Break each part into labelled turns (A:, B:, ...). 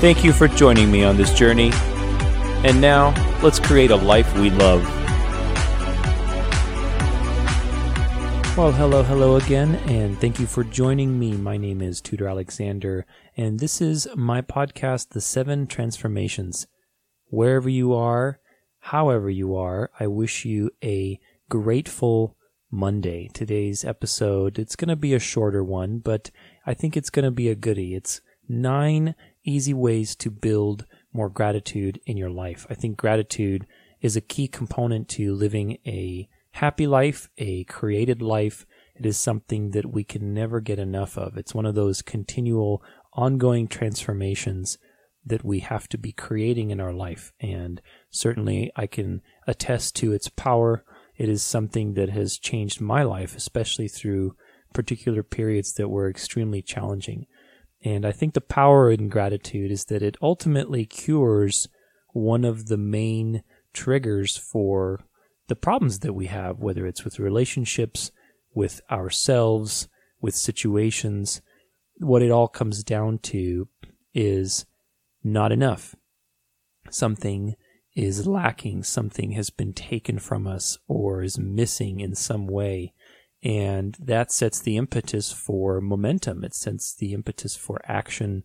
A: Thank you for joining me on this journey. And now, let's create a life we love. Well, hello, hello again, and thank you for joining me. My name is Tudor Alexander, and this is my podcast, The Seven Transformations. Wherever you are, however you are, I wish you a grateful Monday. Today's episode, it's going to be a shorter one, but I think it's going to be a goodie. It's nine easy ways to build more gratitude in your life. I think gratitude is a key component to living a happy life, a created life. It is something that we can never get enough of. It's one of those continual, ongoing transformations that we have to be creating in our life. And certainly I can attest to its power. It is something that has changed my life, especially through particular periods that were extremely challenging. And I think the power in gratitude is that it ultimately cures one of the main triggers for the problems that we have, whether it's with relationships, with ourselves, with situations. What it all comes down to is not enough. Something is lacking, something has been taken from us or is missing in some way. And that sets the impetus for momentum. It sets the impetus for action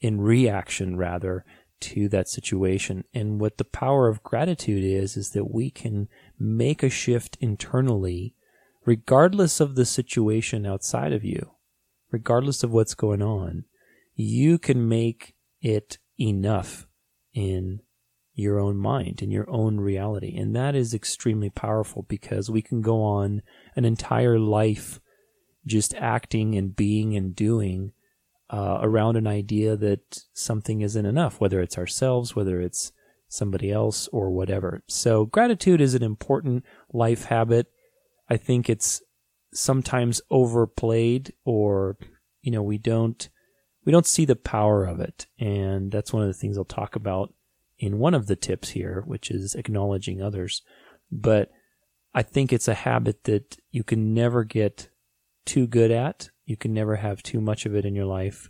A: in reaction rather to that situation. And what the power of gratitude is, is that we can make a shift internally, regardless of the situation outside of you, regardless of what's going on. You can make it enough in your own mind, and your own reality. And that is extremely powerful because we can go on an entire life just acting and being and doing uh, around an idea that something isn't enough, whether it's ourselves, whether it's somebody else, or whatever. So, gratitude is an important life habit. I think it's sometimes overplayed, or you know, we don't we don't see the power of it, and that's one of the things I'll talk about in one of the tips here, which is acknowledging others. But I think it's a habit that you can never get too good at. You can never have too much of it in your life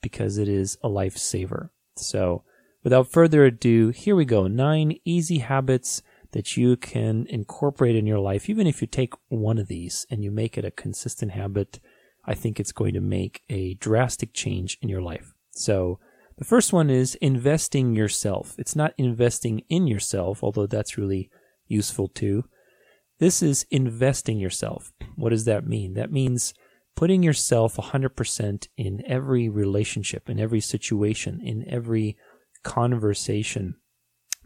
A: because it is a lifesaver. So, without further ado, here we go. Nine easy habits that you can incorporate in your life. Even if you take one of these and you make it a consistent habit, I think it's going to make a drastic change in your life. So, the first one is investing yourself. It's not investing in yourself, although that's really useful too. This is investing yourself. What does that mean? That means putting yourself 100% in every relationship, in every situation, in every conversation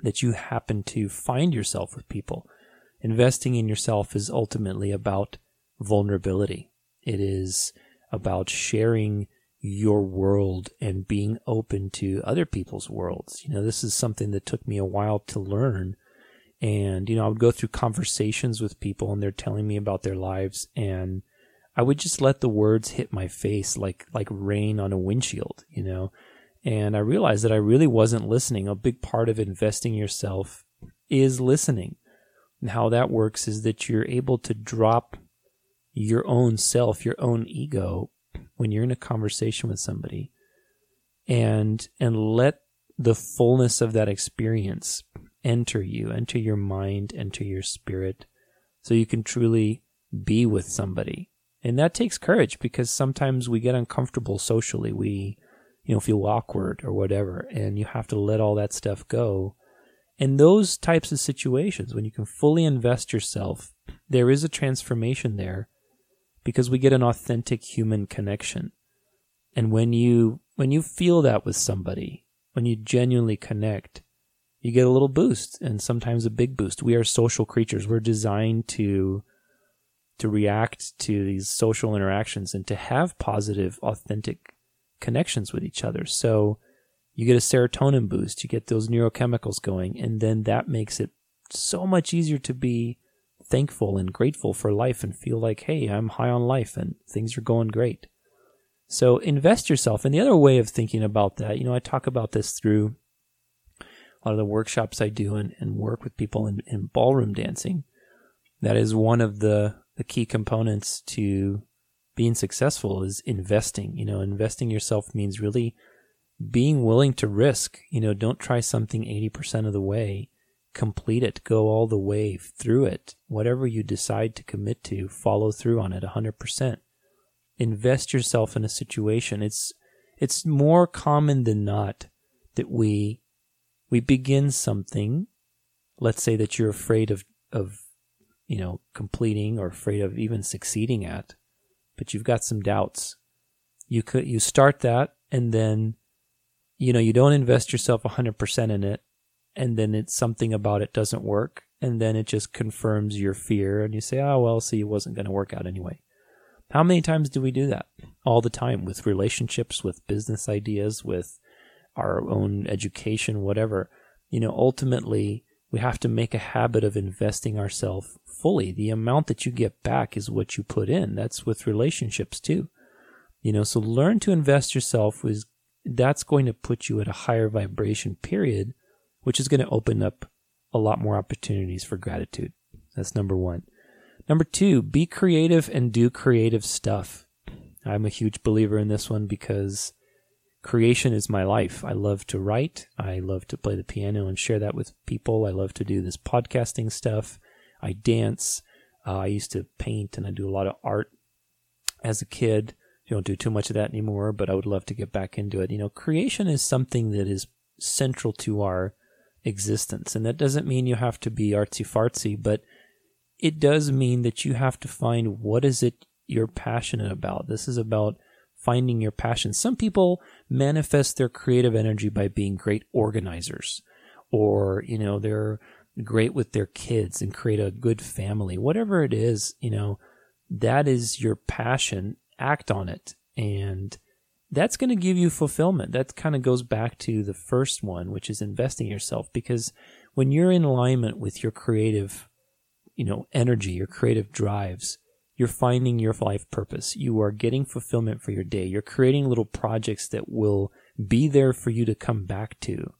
A: that you happen to find yourself with people. Investing in yourself is ultimately about vulnerability. It is about sharing your world and being open to other people's worlds. You know, this is something that took me a while to learn. And, you know, I would go through conversations with people and they're telling me about their lives and I would just let the words hit my face like, like rain on a windshield, you know? And I realized that I really wasn't listening. A big part of investing yourself is listening. And how that works is that you're able to drop your own self, your own ego when you're in a conversation with somebody and and let the fullness of that experience enter you, enter your mind, enter your spirit so you can truly be with somebody. And that takes courage because sometimes we get uncomfortable socially. We, you know, feel awkward or whatever, and you have to let all that stuff go. And those types of situations, when you can fully invest yourself, there is a transformation there because we get an authentic human connection. And when you when you feel that with somebody, when you genuinely connect, you get a little boost and sometimes a big boost. We are social creatures. We're designed to to react to these social interactions and to have positive, authentic connections with each other. So you get a serotonin boost, you get those neurochemicals going, and then that makes it so much easier to be thankful and grateful for life and feel like, hey, I'm high on life and things are going great. So invest yourself. And the other way of thinking about that, you know, I talk about this through a lot of the workshops I do and, and work with people in, in ballroom dancing. That is one of the, the key components to being successful is investing. You know, investing yourself means really being willing to risk. You know, don't try something 80% of the way. Complete it. Go all the way through it. Whatever you decide to commit to, follow through on it 100%. Invest yourself in a situation. It's, it's more common than not that we, we begin something. Let's say that you're afraid of, of, you know, completing or afraid of even succeeding at, but you've got some doubts. You could, you start that and then you know, you don't invest yourself 100% in it and then it's something about it doesn't work and then it just confirms your fear and you say, "Oh, well, see, it wasn't going to work out anyway." How many times do we do that? All the time with relationships, with business ideas, with our own education, whatever. You know, ultimately, we have to make a habit of investing ourselves fully. The amount that you get back is what you put in. That's with relationships too. You know, so learn to invest yourself with that's going to put you at a higher vibration period, which is going to open up a lot more opportunities for gratitude. That's number one. Number two, be creative and do creative stuff. I'm a huge believer in this one because creation is my life. I love to write. I love to play the piano and share that with people. I love to do this podcasting stuff. I dance. Uh, I used to paint and I do a lot of art as a kid you don't do too much of that anymore, but I would love to get back into it. You know, creation is something that is central to our existence. And that doesn't mean you have to be artsy fartsy, but it does mean that you have to find what is it you're passionate about. This is about finding your passion. Some people manifest their creative energy by being great organizers or, you know, they're great with their kids and create a good family. Whatever it is, you know, that is your passion act on it. And that's going to give you fulfillment. That kind of goes back to the first one, which is investing yourself. Because when you're in alignment with your creative, you know, energy, your creative drives, you're finding your life purpose. You are getting fulfillment for your day. You're creating little projects that will be there for you to come back to.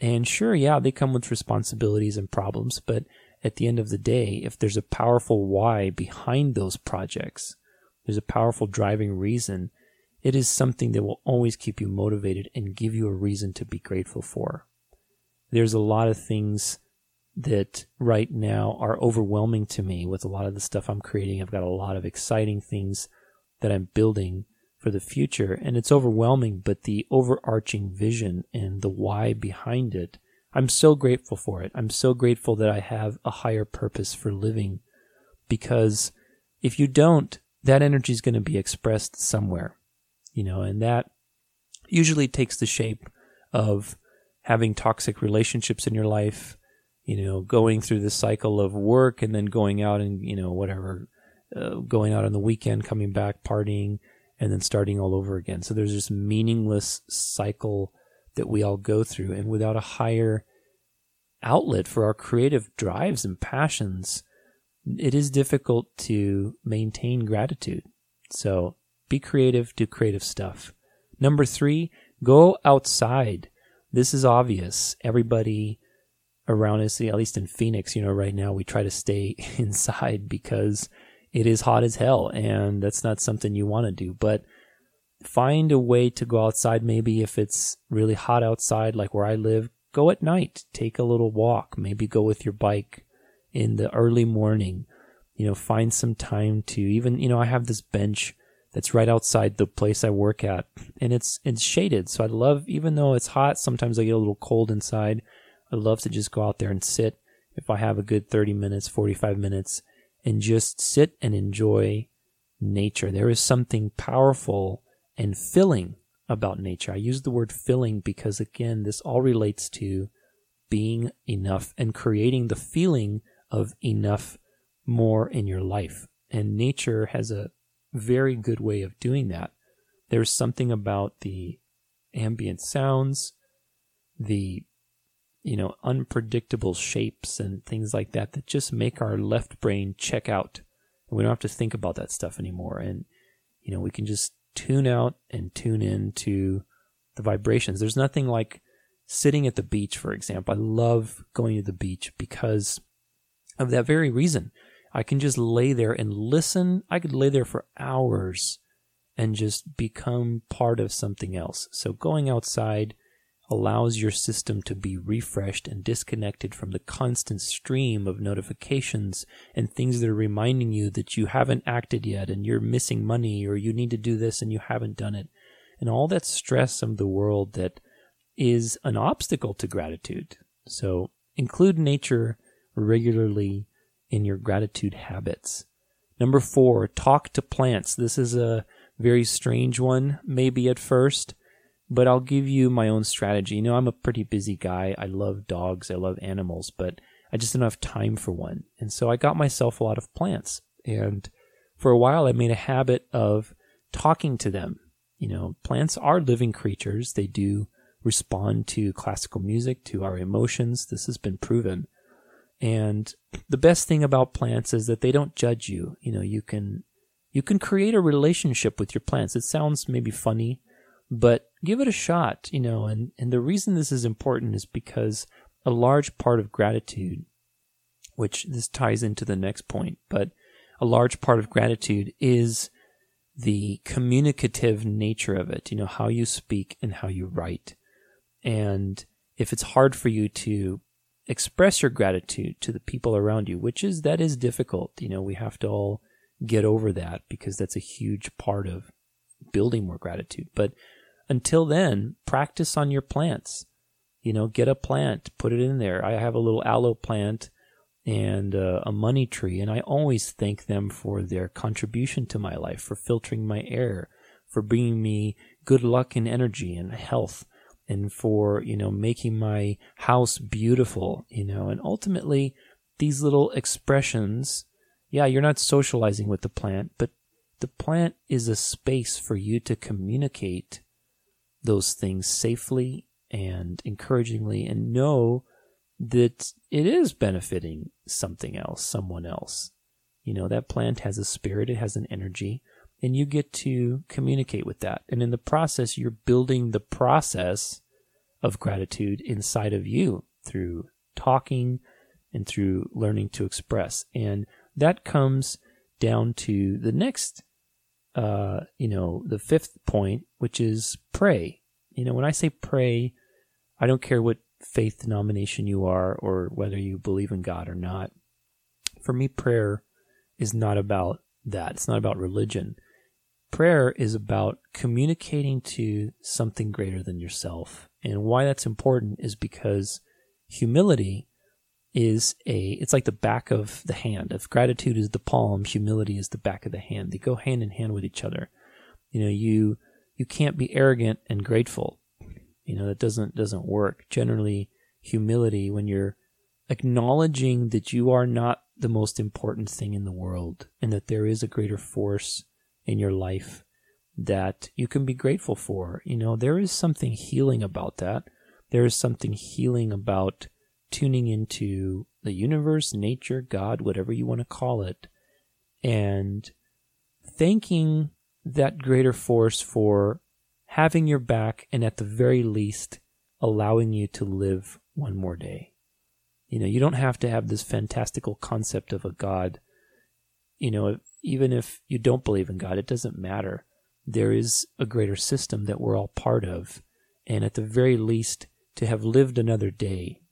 A: And sure, yeah, they come with responsibilities and problems, but at the end of the day, if there's a powerful why behind those projects, there's a powerful driving reason, it is something that will always keep you motivated and give you a reason to be grateful for. There's a lot of things that right now are overwhelming to me with a lot of the stuff I'm creating. I've got a lot of exciting things that I'm building for the future, and it's overwhelming, but the overarching vision and the why behind it, I'm so grateful for it. I'm so grateful that I have a higher purpose for living because if you don't, that energy is going to be expressed somewhere, you know, and that usually takes the shape of having toxic relationships in your life, you know, going through the cycle of work and then going out and, you know, whatever, uh, going out on the weekend, coming back, partying, and then starting all over again. So there's this meaningless cycle that we all go through. And without a higher outlet for our creative drives and passions, it is difficult to maintain gratitude. So be creative, do creative stuff. Number three, go outside. This is obvious. Everybody around us, at least in Phoenix, you know, right now we try to stay inside because it is hot as hell and that's not something you want to do. But find a way to go outside. Maybe if it's really hot outside, like where I live, go at night, take a little walk, maybe go with your bike in the early morning. You know, find some time to even, you know, I have this bench that's right outside the place I work at and it's it's shaded. So I love even though it's hot, sometimes I get a little cold inside. I love to just go out there and sit if I have a good 30 minutes, 45 minutes and just sit and enjoy nature. There is something powerful and filling about nature. I use the word filling because again, this all relates to being enough and creating the feeling of enough more in your life. And nature has a very good way of doing that. There's something about the ambient sounds, the you know unpredictable shapes and things like that that just make our left brain check out. And we don't have to think about that stuff anymore. And you know we can just tune out and tune in to the vibrations. There's nothing like sitting at the beach for example. I love going to the beach because of that very reason i can just lay there and listen i could lay there for hours and just become part of something else so going outside allows your system to be refreshed and disconnected from the constant stream of notifications and things that are reminding you that you haven't acted yet and you're missing money or you need to do this and you haven't done it. And all that stress of the world that is an obstacle to gratitude. So include nature regularly in your gratitude habits. Number four, talk to plants. This is a very strange one, maybe at first but I'll give you my own strategy. You know, I'm a pretty busy guy. I love dogs, I love animals, but I just didn't have time for one. And so I got myself a lot of plants. And for a while, I made a habit of talking to them. You know, plants are living creatures. They do respond to classical music, to our emotions. This has been proven. And the best thing about plants is that they don't judge you. You know, you can you can create a relationship with your plants. It sounds maybe funny, but give it a shot, you know, and, and the reason this is important is because a large part of gratitude, which this ties into the next point, but a large part of gratitude is the communicative nature of it, you know, how you speak and how you write. And if it's hard for you to express your gratitude to the people around you, which is, that is difficult. You know, we have to all get over that because that's a huge part of building more gratitude. But until then, practice on your plants. You know, get a plant, put it in there. I have a little aloe plant and uh, a money tree, and I always thank them for their contribution to my life, for filtering my air, for bringing me good luck and energy and health, and for, you know, making my house beautiful, you know, and ultimately, these little expressions, yeah, you're not socializing with the plant, but the plant is a space for you to communicate those things safely and encouragingly and know that it is benefiting something else, someone else. You know, that plant has a spirit, it has an energy, and you get to communicate with that. And in the process, you're building the process of gratitude inside of you through talking and through learning to express. And that comes down to the next uh, you know, the fifth point, which is pray. You know, when I say pray, I don't care what faith denomination you are or whether you believe in God or not. For me, prayer is not about that. It's not about religion. Prayer is about communicating to something greater than yourself. And why that's important is because humility is a it's like the back of the hand. If gratitude is the palm, humility is the back of the hand. They go hand in hand with each other. You know, you you can't be arrogant and grateful. You know, that doesn't doesn't work. Generally, humility when you're acknowledging that you are not the most important thing in the world and that there is a greater force in your life that you can be grateful for. You know, there is something healing about that. There is something healing about tuning into the universe, nature, God, whatever you want to call it, and thanking that greater force for having your back and at the very least allowing you to live one more day. You know, you don't have to have this fantastical concept of a God. You know, even if you don't believe in God, it doesn't matter. There is a greater system that we're all part of. And at the very least, to have lived another day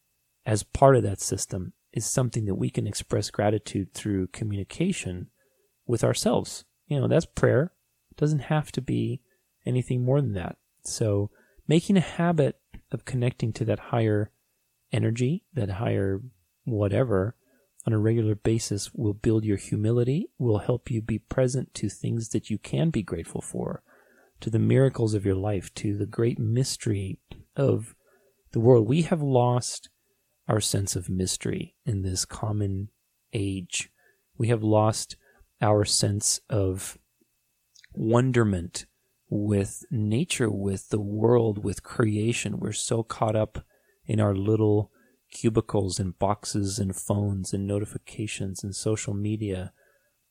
A: as part of that system is something that we can express gratitude through communication with ourselves. You know, that's prayer. It doesn't have to be anything more than that. So making a habit of connecting to that higher energy, that higher whatever on a regular basis will build your humility, will help you be present to things that you can be grateful for, to the miracles of your life, to the great mystery of the world. We have lost our sense of mystery in this common age. We have lost our sense of wonderment with nature, with the world, with creation. We're so caught up in our little cubicles and boxes and phones and notifications and social media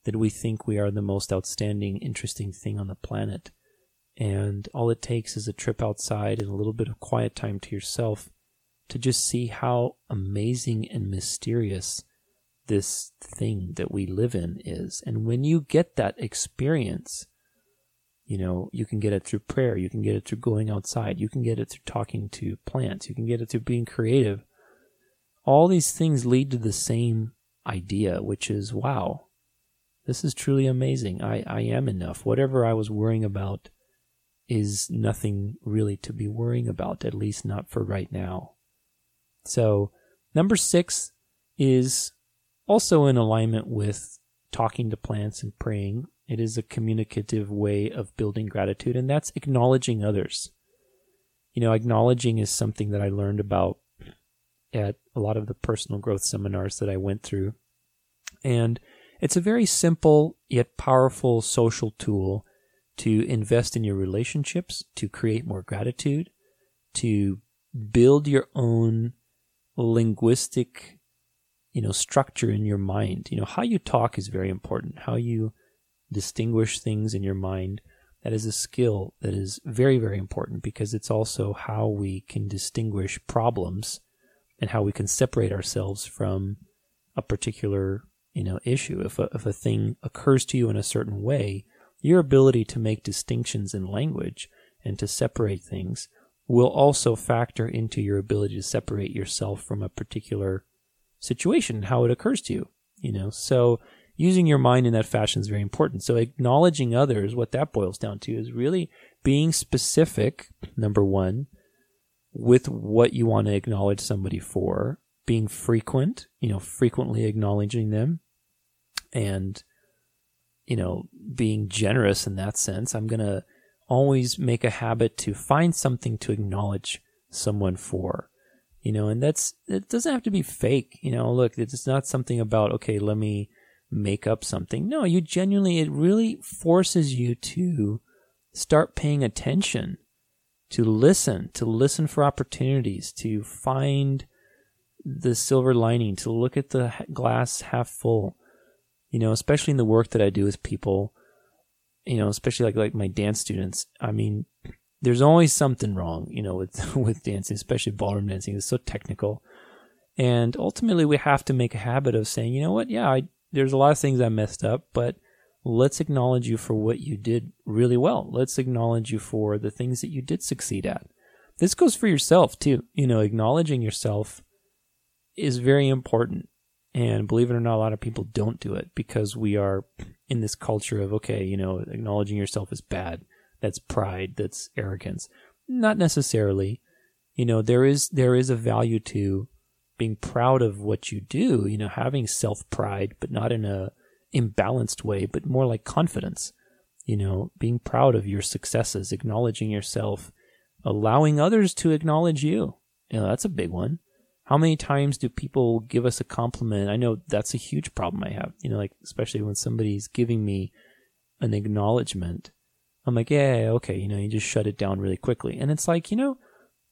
A: that we think we are the most outstanding, interesting thing on the planet. And all it takes is a trip outside and a little bit of quiet time to yourself to just see how amazing and mysterious this thing that we live in is. And when you get that experience, you know, you can get it through prayer, you can get it through going outside, you can get it through talking to plants, you can get it through being creative. All these things lead to the same idea, which is wow, this is truly amazing. I, I am enough. Whatever I was worrying about is nothing really to be worrying about, at least not for right now. So, number six is also in alignment with talking to plants and praying. It is a communicative way of building gratitude, and that's acknowledging others. You know, acknowledging is something that I learned about at a lot of the personal growth seminars that I went through. And it's a very simple yet powerful social tool to invest in your relationships, to create more gratitude, to build your own linguistic, you know, structure in your mind. You know, how you talk is very important. How you distinguish things in your mind. That is a skill that is very, very important because it's also how we can distinguish problems and how we can separate ourselves from a particular, you know, issue. If a, if a thing occurs to you in a certain way, your ability to make distinctions in language and to separate things will also factor into your ability to separate yourself from a particular situation, how it occurs to you. You know, so using your mind in that fashion is very important. So acknowledging others, what that boils down to is really being specific, number one, with what you want to acknowledge somebody for, being frequent, you know, frequently acknowledging them and, you know, being generous in that sense. I'm going to always make a habit to find something to acknowledge someone for you know and that's it doesn't have to be fake you know look it's not something about okay let me make up something no you genuinely it really forces you to start paying attention to listen to listen for opportunities to find the silver lining to look at the glass half full you know especially in the work that i do with people you know, especially like like my dance students. I mean, there's always something wrong, you know, with with dancing, especially ballroom dancing. It's so technical, and ultimately we have to make a habit of saying, you know what, yeah, I, there's a lot of things I messed up, but let's acknowledge you for what you did really well. Let's acknowledge you for the things that you did succeed at. This goes for yourself too. You know, acknowledging yourself is very important. And believe it or not, a lot of people don't do it because we are in this culture of, okay, you know, acknowledging yourself is bad. That's pride. That's arrogance. Not necessarily. You know, there is, there is a value to being proud of what you do, you know, having self pride, but not in a imbalanced way, but more like confidence. You know, being proud of your successes, acknowledging yourself, allowing others to acknowledge you. You know, that's a big one. How many times do people give us a compliment? I know that's a huge problem I have. You know, like especially when somebody's giving me an acknowledgement, I'm like, yeah, okay, you know, you just shut it down really quickly. And it's like, you know,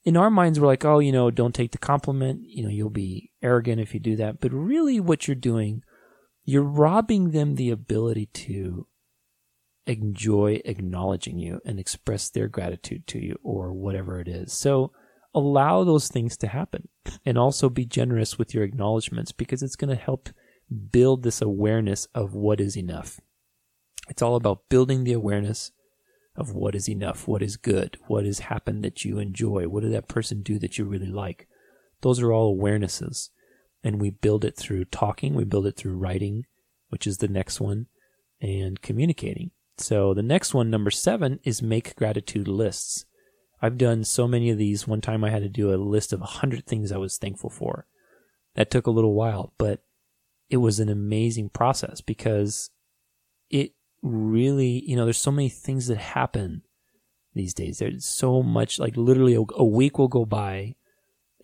A: in our minds, we're like, oh, you know, don't take the compliment. You know, you'll be arrogant if you do that. But really, what you're doing, you're robbing them the ability to enjoy acknowledging you and express their gratitude to you or whatever it is. So, allow those things to happen and also be generous with your acknowledgments because it's going to help build this awareness of what is enough. It's all about building the awareness of what is enough, what is good, what has happened that you enjoy, what did that person do that you really like. Those are all awarenesses. And we build it through talking, we build it through writing, which is the next one, and communicating. So the next one, number seven, is make gratitude lists. I've done so many of these. One time I had to do a list of 100 things I was thankful for. That took a little while, but it was an amazing process because it really, you know, there's so many things that happen these days. There's so much, like literally a, a week will go by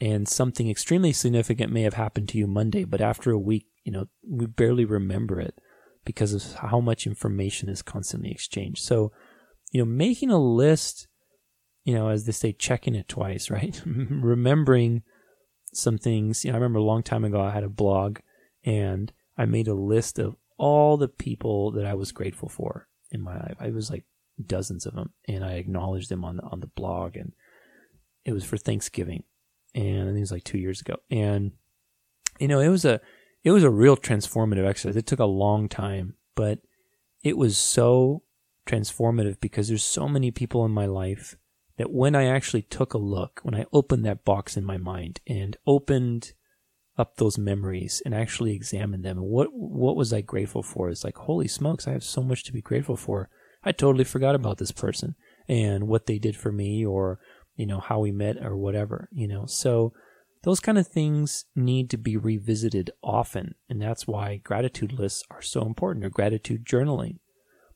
A: and something extremely significant may have happened to you Monday, but after a week, you know, we barely remember it because of how much information is constantly exchanged. So, you know, making a list you know, as they say, checking it twice, right? Remembering some things. You know, I remember a long time ago I had a blog and I made a list of all the people that I was grateful for in my life. I was like dozens of them, and I acknowledged them on the on the blog, and it was for Thanksgiving, and I think it was like two years ago, and you know, it was a it was a real transformative exercise. It took a long time, but it was so transformative because there's so many people in my life that when I actually took a look, when I opened that box in my mind and opened up those memories and actually examined them what what was I grateful for? It's like holy smokes, I have so much to be grateful for. I totally forgot about this person and what they did for me or you know how we met or whatever, you know. So those kind of things need to be revisited often, and that's why gratitude lists are so important or gratitude journaling.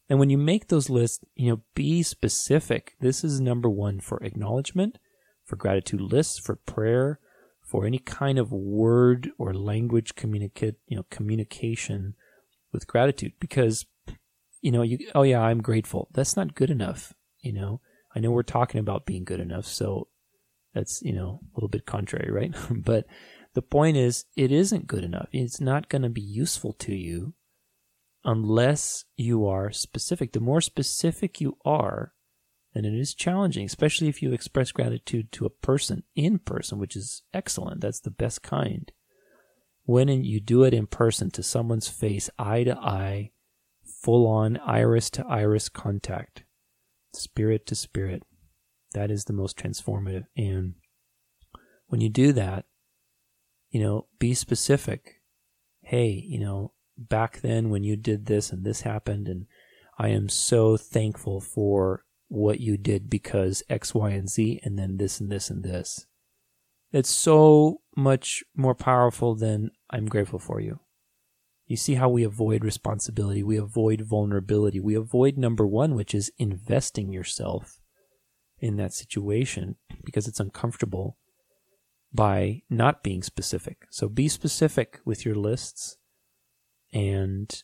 A: And when you make those lists, you know, be specific. This is number one for acknowledgement, for gratitude lists, for prayer, for any kind of word or language communicate, you know, communication with gratitude. Because, you know, you, oh yeah, I'm grateful. That's not good enough. You know, I know we're talking about being good enough. So that's, you know, a little bit contrary, right? but the point is, it isn't good enough. It's not going to be useful to you unless you are specific. The more specific you are, then it is challenging, especially if you express gratitude to a person in person, which is excellent. That's the best kind. When you do it in person to someone's face, eye to eye, full on iris to iris contact, spirit to spirit, that is the most transformative. And when you do that, you know, be specific. Hey, you know, back then when you did this and this happened and I am so thankful for what you did because X, Y, and Z, and then this and this and this. It's so much more powerful than I'm grateful for you. You see how we avoid responsibility, we avoid vulnerability, we avoid number one, which is investing yourself in that situation because it's uncomfortable by not being specific. So be specific with your lists and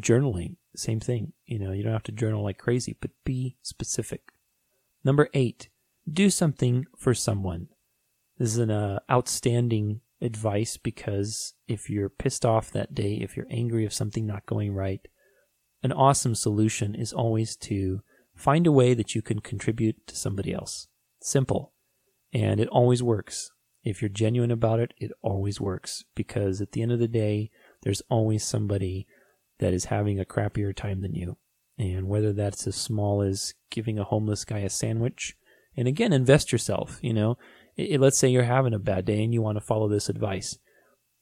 A: journaling, same thing. You know, you don't have to journal like crazy, but be specific. Number eight, do something for someone. This is an uh, outstanding advice because if you're pissed off that day, if you're angry of something not going right, an awesome solution is always to find a way that you can contribute to somebody else. Simple. And it always works. If you're genuine about it, it always works because at the end of the day, there's always somebody that is having a crappier time than you. And whether that's as small as giving a homeless guy a sandwich, and again, invest yourself, you know. It, let's say you're having a bad day and you want to follow this advice.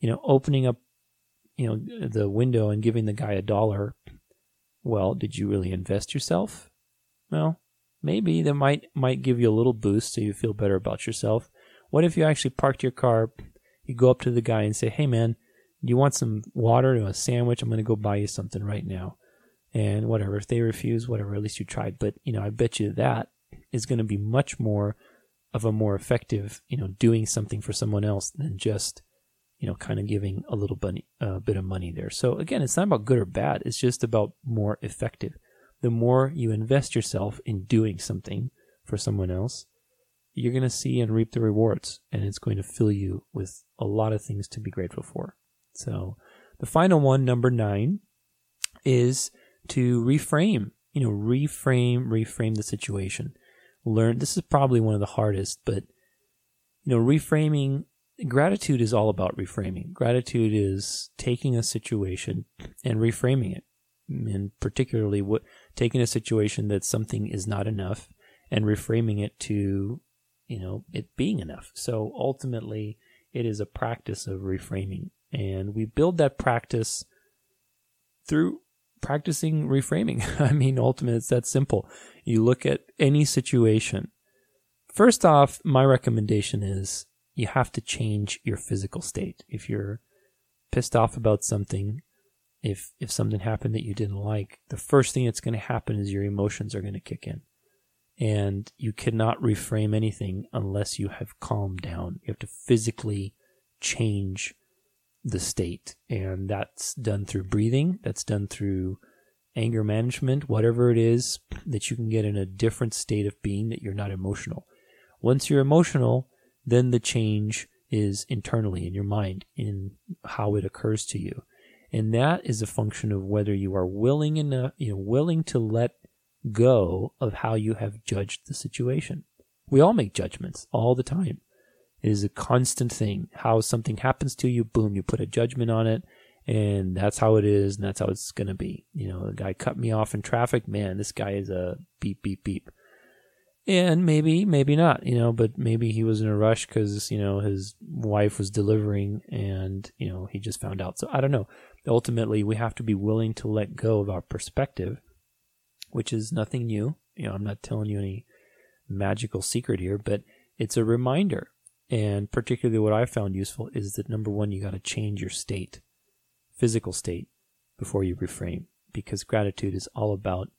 A: You know, opening up, you know, the window and giving the guy a dollar. Well, did you really invest yourself? Well, maybe that might might give you a little boost so you feel better about yourself. What if you actually parked your car, you go up to the guy and say, "Hey man, you want some water or a sandwich? I'm going to go buy you something right now. And whatever, if they refuse, whatever, at least you tried. But, you know, I bet you that is going to be much more of a more effective, you know, doing something for someone else than just, you know, kind of giving a little bit, uh, bit of money there. So again, it's not about good or bad. It's just about more effective. The more you invest yourself in doing something for someone else, you're going to see and reap the rewards and it's going to fill you with a lot of things to be grateful for. So the final one, number nine, is to reframe, you know, reframe, reframe the situation. Learn, this is probably one of the hardest, but, you know, reframing, gratitude is all about reframing. Gratitude is taking a situation and reframing it. And particularly what, taking a situation that something is not enough and reframing it to, you know, it being enough. So ultimately, it is a practice of reframing and we build that practice through practicing reframing. I mean, ultimately, it's that simple. You look at any situation. First off, my recommendation is you have to change your physical state. If you're pissed off about something, if if something happened that you didn't like, the first thing that's going to happen is your emotions are going to kick in. And you cannot reframe anything unless you have calmed down. You have to physically change the state. And that's done through breathing, that's done through anger management, whatever it is that you can get in a different state of being that you're not emotional. Once you're emotional, then the change is internally in your mind, in how it occurs to you. And that is a function of whether you are willing enough, you know, willing to let go of how you have judged the situation. We all make judgments all the time. It is a constant thing. How something happens to you, boom, you put a judgment on it, and that's how it is, and that's how it's going to be. You know, the guy cut me off in traffic. Man, this guy is a beep, beep, beep. And maybe, maybe not, you know, but maybe he was in a rush because, you know, his wife was delivering and, you know, he just found out. So I don't know. Ultimately, we have to be willing to let go of our perspective, which is nothing new. You know, I'm not telling you any magical secret here, but it's a reminder. And particularly what I found useful is that number one, you got to change your state, physical state, before you reframe, because gratitude is all about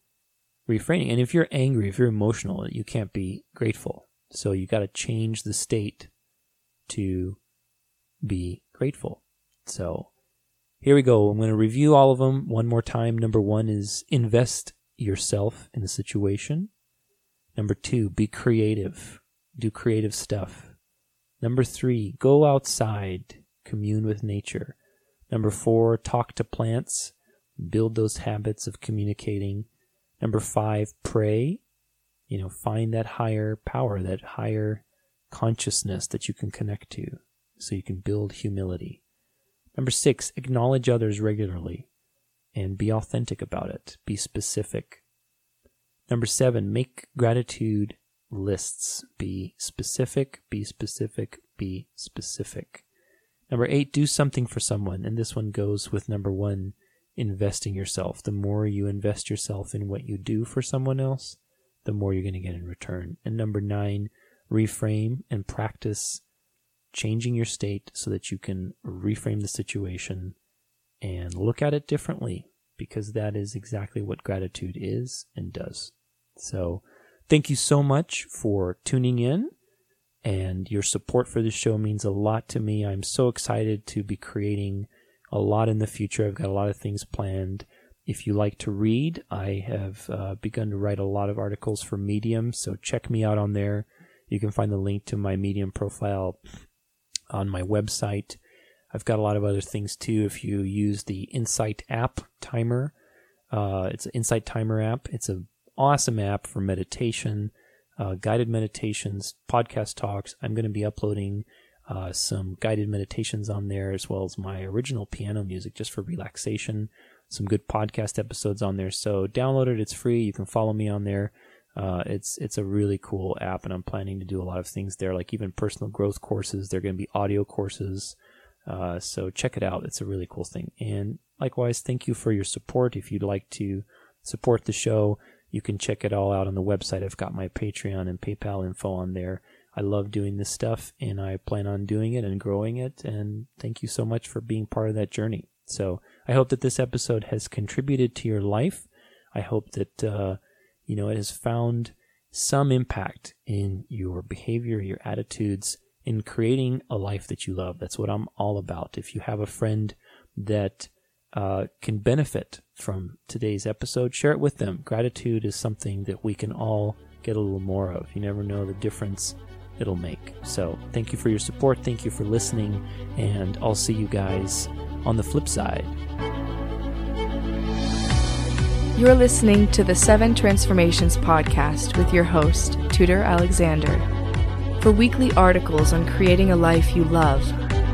A: reframing. And if you're angry, if you're emotional, you can't be grateful. So you got to change the state to be grateful. So here we go. I'm going to review all of them one more time. Number one is invest yourself in the situation. Number two, be creative. Do creative stuff. Number three, go outside, commune with nature. Number four, talk to plants, build those habits of communicating. Number five, pray. You know, find that higher power, that higher consciousness that you can connect to so you can build humility. Number six, acknowledge others regularly and be authentic about it. Be specific. Number seven, make gratitude lists. Be specific, be specific, be specific. Number eight, do something for someone. And this one goes with number one, investing yourself. The more you invest yourself in what you do for someone else, the more you're going to get in return. And number nine, reframe and practice changing your state so that you can reframe the situation and look at it differently because that is exactly what gratitude is and does. So, thank you so much for tuning in, and your support for the show means a lot to me. I'm so excited to be creating a lot in the future. I've got a lot of things planned. If you like to read, I have uh, begun to write a lot of articles for Medium, so check me out on there. You can find the link to my Medium profile on my website. I've got a lot of other things too. If you use the Insight app timer, uh, it's an Insight timer app. It's an awesome app for meditation, uh, guided meditations, podcast talks. I'm going to be uploading uh, some guided meditations on there as well as my original piano music just for relaxation. Some good podcast episodes on there. So download it. It's free. You can follow me on there. Uh, it's it's a really cool app, and I'm planning to do a lot of things there, like even personal growth courses. They're going to be audio courses. Uh, so check it out. It's a really cool thing. And likewise, thank you for your support. If you'd like to support the show, you can check it all out on the website. I've got my Patreon and PayPal info on there. I love doing this stuff and I plan on doing it and growing it. And thank you so much for being part of that journey. So I hope that this episode has contributed to your life. I hope that, uh, you know, it has found some impact in your behavior, your attitudes, in creating a life that you love. That's what I'm all about. If you have a friend that uh, can benefit from today's episode, share it with them. Gratitude is something that we can all get a little more of. You never know the difference it'll make. So, thank you for your support. Thank you for listening. And I'll see you guys on the flip side.
B: You're listening to the Seven Transformations podcast with your host, Tudor Alexander. For weekly articles on creating a life you love,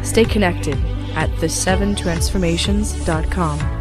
B: stay connected at the7transformations.com.